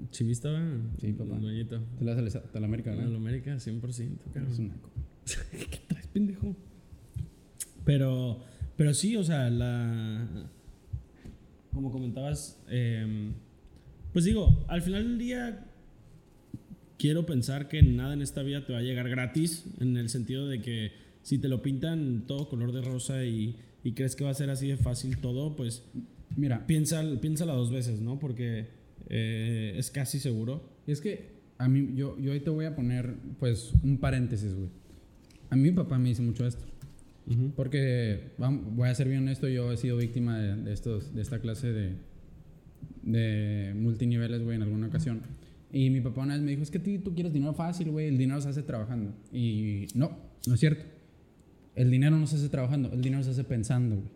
Chivista, ¿verdad? Sí, papá. Dueñito. Te la haces a la América, ¿verdad? América, 100%. cabrón. Es un naco. (laughs) ¿Qué traes, pendejo? Pero, pero sí, o sea, la. como comentabas, em, pues digo, al final del día quiero pensar que nada en esta vida te va a llegar gratis, en el sentido de que si te lo pintan todo color de rosa y, y crees que va a ser así de fácil todo, pues Mira, piensa, piénsala dos veces, ¿no? Porque eh, es casi seguro. Es que a mí, yo, yo ahí te voy a poner, pues, un paréntesis, güey. A mí mi papá me dice mucho esto. Porque, vam- voy a ser bien honesto, yo he sido víctima de, de estos, de esta clase de, de multiniveles, güey, en alguna ocasión. Y mi papá una vez me dijo, es que tú quieres dinero fácil, güey, el dinero se hace trabajando. Y no, no es cierto. El dinero no se hace trabajando, el dinero se hace pensando, güey.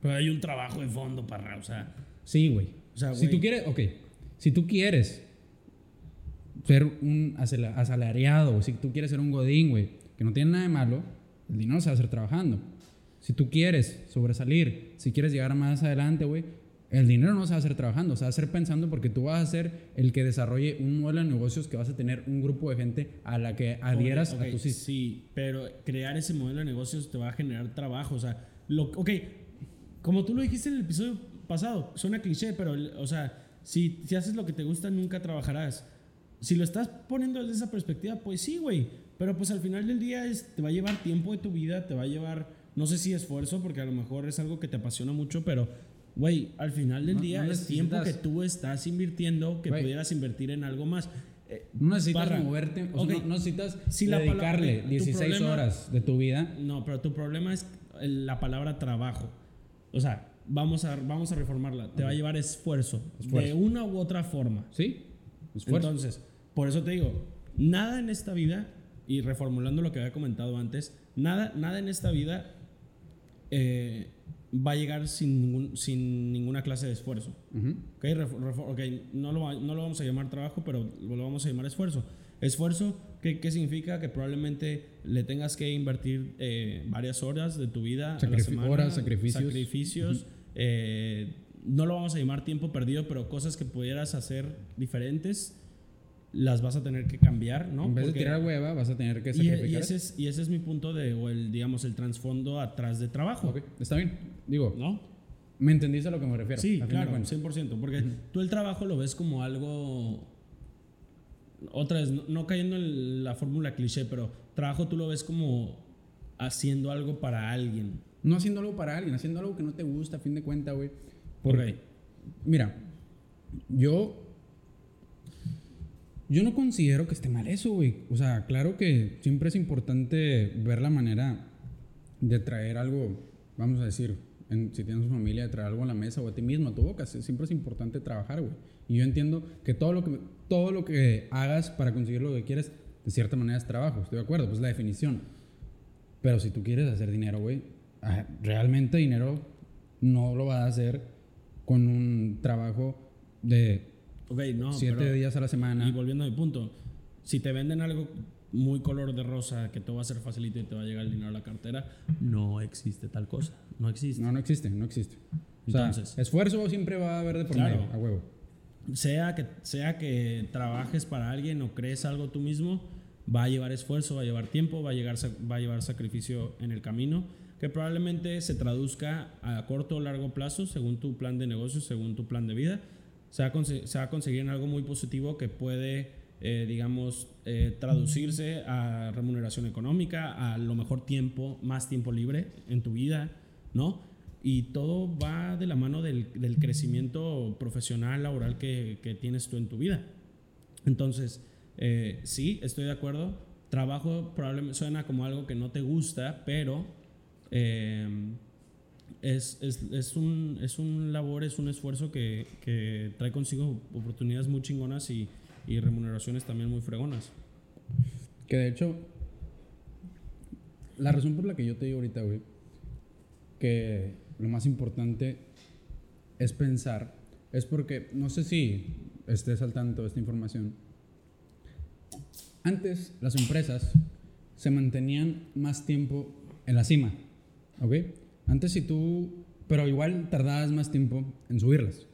Pero hay un trabajo de fondo, parra, o sea. Sí, güey. O sea, si tú quieres, ok, si tú quieres ser un asala- asalariado, o si tú quieres ser un godín, güey, que no tiene nada de malo, el dinero se va a hacer trabajando. Si tú quieres sobresalir, si quieres llegar más adelante, güey, el dinero no se va a hacer trabajando, se va a hacer pensando porque tú vas a ser el que desarrolle un modelo de negocios que vas a tener un grupo de gente a la que adhieras Ok, a tu sí, pero crear ese modelo de negocios te va a generar trabajo. O sea, lo, ok, como tú lo dijiste en el episodio pasado, suena cliché, pero, o sea, si, si haces lo que te gusta, nunca trabajarás. Si lo estás poniendo desde esa perspectiva, pues sí, güey. Pero pues al final del día es, te va a llevar tiempo de tu vida, te va a llevar, no sé si esfuerzo, porque a lo mejor es algo que te apasiona mucho, pero, güey, al final del No- día no es tiempo que tú estás invirtiendo que Güey. pudieras invertir en algo más. Eh, No necesitas Barra. moverte, o sea, Ok. no, no necesitas Si palabra- dedicarle tu 16 problema- horas de tu vida. No, pero tu problema es la palabra trabajo. O sea, vamos a, vamos a reformarla. Te va a llevar esfuerzo, Esfuerzo. de una u otra forma. ¿Sí? Esfuerzo. Entonces, por eso te digo, nada en esta vida, y reformulando lo que había comentado antes, nada, nada en esta vida eh, va a llegar sin, ningún- sin ninguna clase de esfuerzo. Ujú. Ok, Ref- ref- ok, no, lo, no lo vamos a llamar trabajo, pero lo vamos a llamar esfuerzo. Esfuerzo, ¿qué, qué significa? Que probablemente le tengas que invertir eh, varias horas de tu vida. a la Sacrifi- semana, horas, sacrificios. sacrificios, eh, no lo vamos a llamar tiempo perdido, pero cosas que pudieras hacer diferentes, las vas a tener que cambiar, ¿no? En vez Porque- de tirar hueva, vas a tener que y, sacrificar. y ese es, y ese es mi punto de, o el, digamos, el trasfondo atrás de trabajo. Ok, está bien. Digo, ¿No? me entendiste a lo que me refiero. Sí, claro, cuentas. 100%. Porque tú el trabajo lo ves como algo. Otra vez, no, no cayendo en la fórmula cliché, pero trabajo tú lo ves como haciendo algo para alguien. No haciendo algo para alguien, haciendo algo que no te gusta, a fin de cuentas, güey. Porque, Ok. mira, yo. Yo no considero que esté mal eso, güey. O sea, claro que siempre es importante ver la manera de traer algo, vamos a decir, si tienes familia, de traer algo a la mesa o a ti mismo, a tu boca. Siempre es importante trabajar, güey. Y yo entiendo que todo lo que, todo lo que hagas para conseguir lo que quieres, de cierta manera es trabajo. Estoy de acuerdo, pues la definición. Pero si tú quieres hacer dinero, güey, ah, realmente dinero no lo vas a hacer con un trabajo de Ok, no. siete pero- días a la semana. Y volviendo a mi punto, si te venden algo muy color de rosa que todo va a ser facilito y te va a llegar el dinero a la cartera, no existe tal cosa. No existe. No, no existe, no existe. O sea, Entonces- esfuerzo siempre va a haber de por Claro. medio, a huevo. sea que, sea que trabajes para alguien o crees algo tú mismo, va a llevar esfuerzo, va a llevar tiempo, va a, llegar, va a llevar sacrificio en el camino, que probablemente se traduzca a corto o largo plazo, según tu plan de negocio, según tu plan de vida. Se va a, conseguir en algo muy positivo que puede, eh, digamos, eh, traducirse a remuneración económica, a lo mejor tiempo, más tiempo libre en tu vida, ¿no? Y todo va de la mano del, crecimiento profesional, laboral que, tienes tú en tu vida. Entonces, eh, sí, estoy de acuerdo. Trabajo probablemente suena como algo que no te gusta, pero es, es, es, un, es un labor, es un esfuerzo que, que trae consigo oportunidades muy chingonas y, y remuneraciones también muy fregonas. Que de hecho, la razón por la que yo te digo ahorita, güey, que lo más importante es pensar, es porque, no sé si estés al tanto de esta información, antes las empresas se mantenían más tiempo en la cima, ¿ok? Antes si tú, pero igual tardabas más tiempo en subirlas.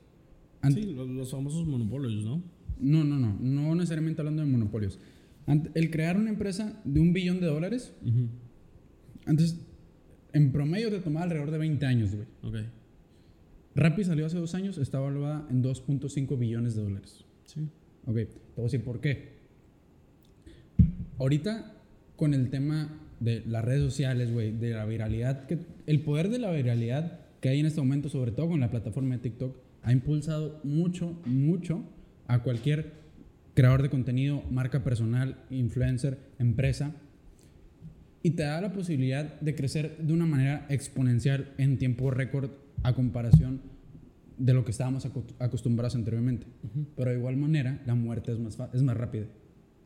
Sí, los, los famosos monopolios, ¿no? no, no, no, no necesariamente hablando de monopolios. Ant- el crear una empresa de un billón de dólares, Ujú. antes en promedio te tomaba alrededor de 20 años, güey. Ok. Rappi salió hace dos años, está valuada en 2.5 billones de dólares. Sí. Ok, te voy a decir por qué. Ahorita, con el tema de las redes sociales, güey, de la viralidad, que, el poder de la viralidad que hay en este momento, sobre todo con la plataforma de TikTok, ha impulsado mucho, mucho a cualquier creador de contenido, marca personal, influencer, empresa, y te da la posibilidad de crecer de una manera exponencial en tiempo récord a comparación de lo que estábamos acostumbrados anteriormente. Pero de igual manera, la muerte es más, es más rápida.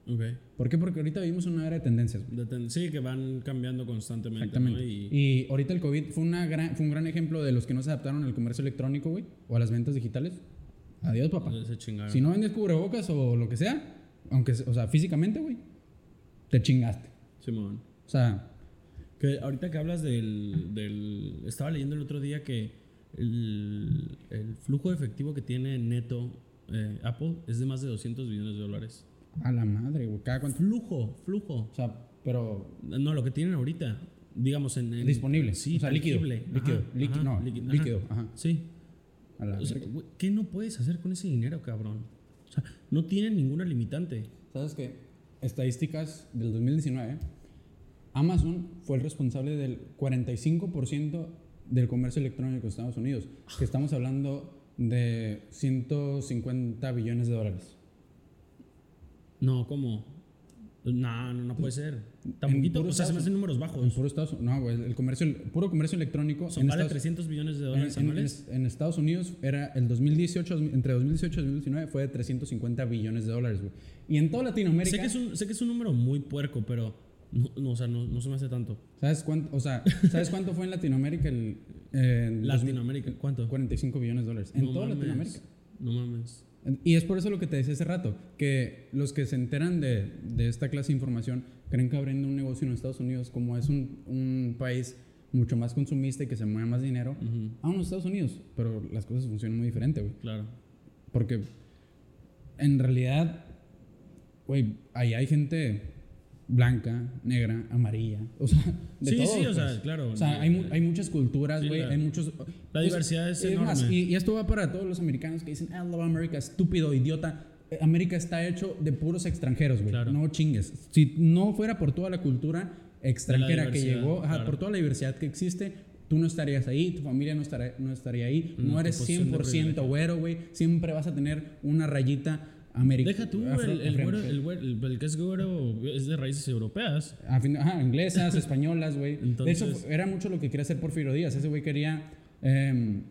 Ok. ¿Por qué? Porque ahorita vivimos una era de tendencias. güey. De ten- sí, que van cambiando constantemente. Exactamente. ¿no? Y, Y ahorita el COVID fue, una gran, fue un gran ejemplo de los que no se adaptaron al comercio electrónico, güey, o a las ventas digitales. Adiós, papá. Si no vendes cubrebocas o lo que sea, aunque, o sea, físicamente, güey, te chingaste. Simón. O sea, Que ahorita que hablas del, del- Estaba leyendo el otro día que el, el flujo de efectivo que tiene neto eh, Apple es de más de 200 billones de dólares. A la madre, güey, cada cuánto. Flujo, flujo. O sea, pero No, lo que tienen ahorita. Digamos en... en- Disponible. Sí, O sea, líquido. Líquido. Ajá, Líquido. ajá, No, líquido, ajá. líquido. Ajá. Sí. a la O sea, güey, ¿qué no puedes hacer con ese dinero, cabrón? O sea, no tienen ninguna limitante. ¿Sabes qué? Estadísticas del 2019, Amazon fue el responsable del 45% del comercio electrónico de Estados Unidos, que estamos hablando de 150 billones de dólares. No, ¿cómo? No, no, no puede ser. Tan En poquito. O sea, se me hacen números En bajos. puro Estados no, güey, el comercio, el puro comercio electrónico Son en vale Estados, 300 billones de en, dólares en- anuales. en- en Estados Unidos era el 2018, entre 2018 y 2019 fue de 350 billones de dólares, güey. Y en toda Latinoamérica, Sé que, es un, sé que es un número muy puerco, pero no, no, o sea, no, no se me hace tanto. ¿sabes cuánto, o sea, ¿sabes cuánto fue en Latinoamérica el eh, en Latinoamérica, ¿cuánto? 45 billones de dólares. En No toda mames, Latinoamérica. No mames. Y es por eso lo que te decía hace rato, que los que se enteran de, de esta clase de información creen que abriendo un negocio en Estados Unidos, como es un, un país mucho más consumista y que se mueve más dinero, Ujú, a los Estados Unidos, pero las cosas funcionan muy diferente, güey. Claro. Porque en realidad, güey, ahí hay gente blanca, negra, amarilla, o sea, de Sí, todo. sí, o pues. sea, claro. O sea, hay, mu- hay muchas culturas, güey, hay muchos... la diversidad es enorme. y, y esto va para todos los americanos que dicen, I love America, estúpido, idiota. Eh, América está hecho de puros extranjeros, güey. Claro. No chingues. Si no fuera por toda la cultura extranjera que llegó, ajá, claro. por toda la diversidad que existe, tú no estarías ahí, tu familia no estaría, no estaría ahí, Mm, no eres posición de 100% privilegio. güero, güey. Siempre vas a tener una rayita americana. Deja tú, el, el, güero- el, güero- el- el que es güero es de raíces europeas. A fin- ajá, inglesas, (laughs) españolas, güey. De hecho, era mucho lo que quería hacer Porfirio Díaz. Ese güey quería em,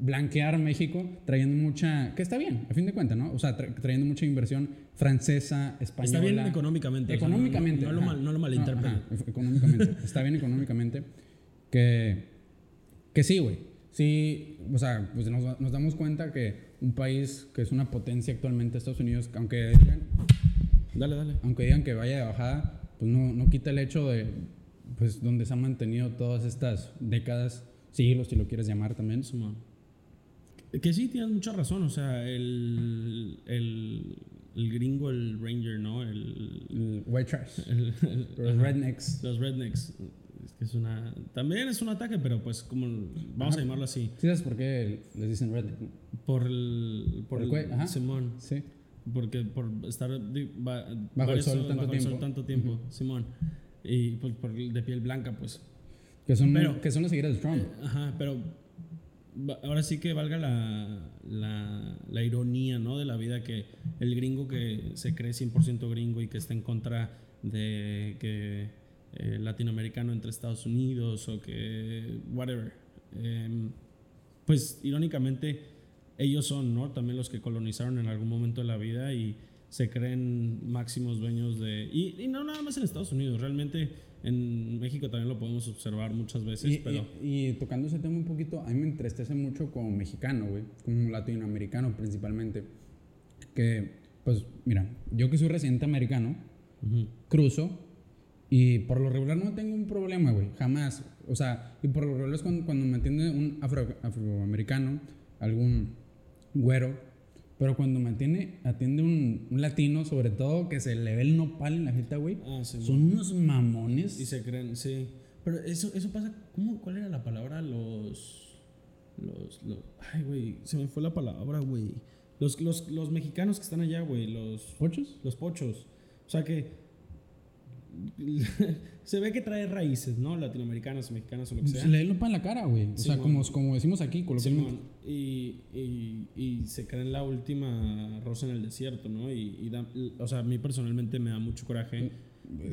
blanquear México trayendo mucha... Que está bien, a fin de cuentas, ¿no? O sea, tra- trayendo mucha inversión francesa, española. Está bien económicamente. o sea, no- Económicamente. no, lo ajá. mal, no lo No, malinterpreten. ajá, ef- económicamente. está bien económicamente. Que, que sí, güey. Sí, o sea, pues nos, nos damos cuenta que un país que es una potencia actualmente, Estados Unidos, aunque digan, Dale, dale. aunque digan que vaya de bajada, pues no, no quita el hecho de, pues, donde se han mantenido todas estas décadas, siglos, si lo quieres llamar también. Que- sí, tienes mucha razón. O sea, el, el, el gringo, el ranger, ¿no? El, El white trash, el- los rednecks. Los rednecks. Es que es una. También es un ataque, pero pues, como. Vamos Ajá. a llamarlo así. ¿Sí sabes por qué les dicen redneck? Por el. Por El el. ajá. Simón. Sí. Porque por estar va- el sol tanto bajo el sol tiempo. tanto tiempo, Simón. Y pues por el de piel blanca, pues. Que son, Pero- que son los seguidores de Trump. Ajá, pero ahora sí que valga la, la, la ironía, ¿no? De la vida que el gringo que se cree 100% gringo y que está en contra de que eh, latinoamericano entre Estados Unidos o que whatever. em, pues irónicamente ellos son, ¿no? También los que colonizaron en algún momento de la vida y se creen máximos dueños de... Y, y no nada más en Estados Unidos, realmente en México también lo podemos observar muchas veces, Y, pero... y- y tocando ese tema un poquito, a mí me entristece mucho como mexicano, güey, como latinoamericano principalmente. Que, pues, mira, yo que soy residente americano, Ujú. cruzo y por lo regular no tengo un problema, güey, jamás. O sea, y por lo regular es cuando, cuando me atiende un afro- afroamericano, algún güero, pero cuando me atiende, atiende un, un latino, sobre todo que se le ve el nopal en la jeta, güey, Ah, sí, son unos mamones. Y se creen, sí. Pero eso, eso pasa, ¿cómo, ¿cuál era la palabra? Los... los, los ay, güey, se me fue la palabra, güey. Los, los, los mexicanos que están allá, güey, los ¿Pochos? los pochos. O sea que (laughs) se ve que trae raíces, ¿no? Latinoamericanas, mexicanas o lo que sea. Le lo en la cara, güey. O Sí, sea, como, como decimos aquí, coloquialmente. Y, y, y se creen la última rosa en el desierto, ¿no? Y, y da- o sea, a mí personalmente me da mucho coraje.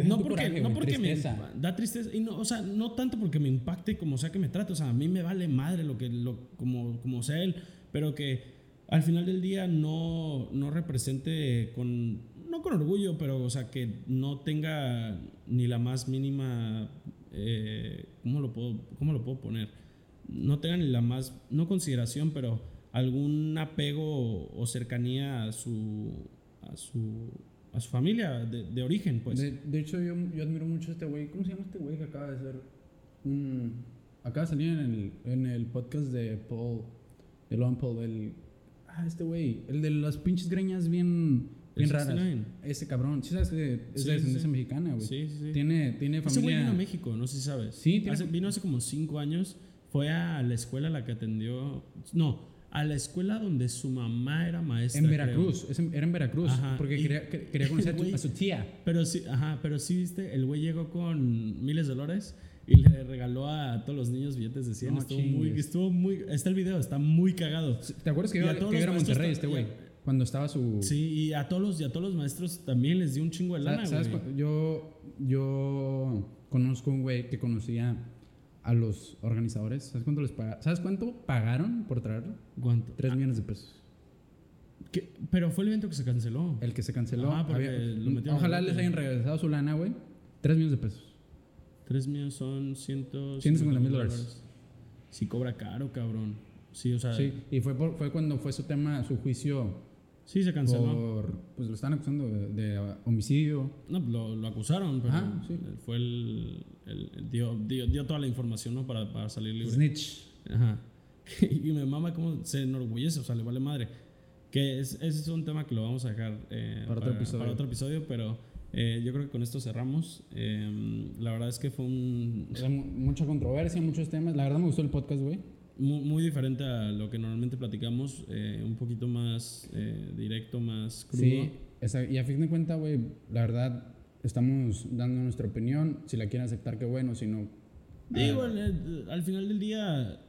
No porque, coraje, no porque me tristeza. da tristeza y no, o sea, no tanto porque me impacte como sea que me trate, o sea, a mí me vale madre lo que lo como como sea él, pero que al final del día no no represente con no con orgullo, pero o sea, que no tenga ni la más mínima eh, ¿cómo lo puedo cómo lo puedo poner? No tenga ni la más no consideración, pero algún apego o cercanía a su a su a su familia de, de origen, pues. De, hecho, yo, yo admiro mucho a este güey. ¿Cómo se llama este güey que acaba de ser un. Acaba de salir en el, en el podcast de Paul. De Logan Paul. El, ah, este güey. El de las pinches greñas bien. Bien raras. 69. Ese cabrón. Sí, sabes que es Sí, de descendencia sí. mexicana, güey. Sí, sí, sí. Tiene, tiene Ese güey familia. vino a México, no sé si sabes. Sí, tiene- Hace- vino hace como cinco años. Fue a la escuela a la que atendió. No, a la escuela donde su mamá era maestra. En. Veracruz. es en- era en Veracruz. Ajá, Porque y- quería, que- quería conocer a, (laughs) Güey. a su tía. Pero sí, ajá, pero sí, viste, el güey llegó con miles de dólares y le regaló a todos los niños billetes de 100. No estuvo, muy, estuvo muy. Está el video, está muy cagado. ¿Te acuerdas que Y a iba, todos que a maestros Monterrey este güey? Cuando estaba su. Sí, y a todos los, y a todos los maestros también les dio un chingo de lana, ¿Sabes güey. Yo, yo conozco un güey que conocía a los organizadores. ¿Sabes cuánto les pagaron? ¿Sabes cuánto pagaron por traerlo? ¿Cuánto? 3 millones de pesos. ¿Qué? Pero fue el evento que se canceló. El que se canceló. Ah, había- lo ojalá al les hayan regresado su lana, güey. 3 millones de pesos. 3 millones son 150 mil dólares. Sí, cobra caro, cabrón. Sí, o sea, sí, y fue, por- fue cuando fue su tema, su juicio se canceló. por... Pues lo están acusando de, de homicidio. No, lo, lo acusaron, pero Ajá, sí. fue el. el- el- dio, dio, dio toda la información, ¿no? Para, para salir libre. Snitch. Ajá. (laughs) y me mama cómo se enorgullece, o sea, le vale madre. Que es, ese es un tema que lo vamos a dejar eh, Para otro episodio. para otro episodio, pero eh, yo creo que con esto cerramos. Eh, la verdad es que fue un, mucha controversia, muchos temas. La verdad me gustó el podcast, güey. Muy, diferente a lo que normalmente platicamos, eh, un poquito más eh, directo, más crudo. Sí, esa- y a fin de cuentas, güey, la verdad, estamos dando nuestra opinión. Si la quieren aceptar, qué bueno. Si no, Digo, al, al final del día,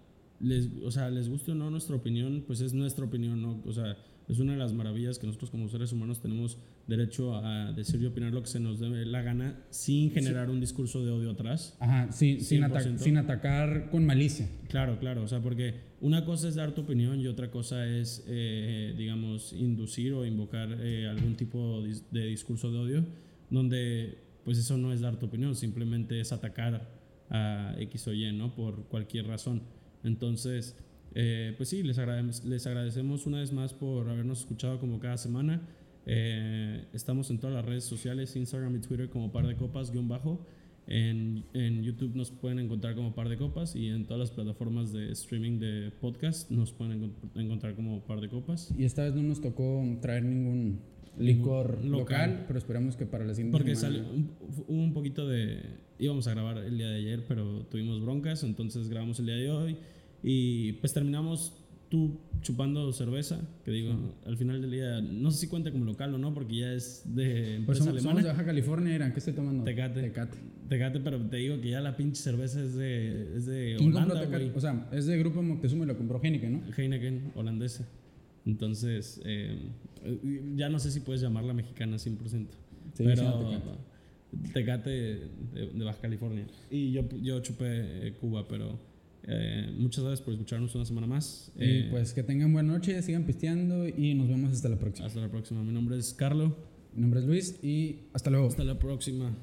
les, o sea, les guste o no nuestra opinión, pues es nuestra opinión, ¿no? O sea, es una de las maravillas que nosotros como seres humanos tenemos derecho a decir y opinar lo que se nos dé la gana sin generar un discurso de odio atrás. ajá, sin, ata- 100%. sin atacar con malicia. Claro, claro, o sea, porque una cosa es dar tu opinión y otra cosa es, eh, digamos, inducir o invocar eh, algún tipo de discurso de odio, donde pues eso no es dar tu opinión, simplemente es atacar a X o Y, ¿no? Por cualquier razón. Entonces, eh, pues sí, les, agradecemos, les agradecemos una vez más por habernos escuchado como cada semana. Eh, estamos en todas las redes sociales, Instagram y Twitter como par de copas guion bajo. En, en YouTube nos pueden encontrar como Par de Copas y en todas las plataformas de streaming de podcast nos pueden encont- encontrar como Par de Copas. Y esta vez no nos tocó traer ningún licor local, local. pero esperamos que para la siguiente Porque salió un, hubo un poquito de... Íbamos a grabar el día de ayer, pero tuvimos broncas, entonces grabamos el día de hoy y pues terminamos tú chupando cerveza, que digo, al final del día, no sé si cuenta como local o no, porque ya es de Pues empresa somos, somos alemana. de Baja California, Irán. ¿Qué estoy tomando? Tecate. Tecate. Tecate, pero te digo que ya la pinche cerveza es de, es de ¿Quién compró Holanda, Tecate? O sea, es de Grupo Moctezuma y lo compró Heineken, ¿no? Heineken holandesa. Entonces, eh, ya no sé si puedes llamarla mexicana 100%. Sí, pero no, Tecate de, de Baja California. Y yo, yo chupé eh, Cuba, pero eh, muchas gracias por escucharnos una semana más. Y Eh, pues que tengan buena noche, sigan pisteando y nos vemos hasta la próxima. hasta la próxima. Mi nombre es Carlo. Mi nombre es Luis y hasta luego. Hasta la próxima.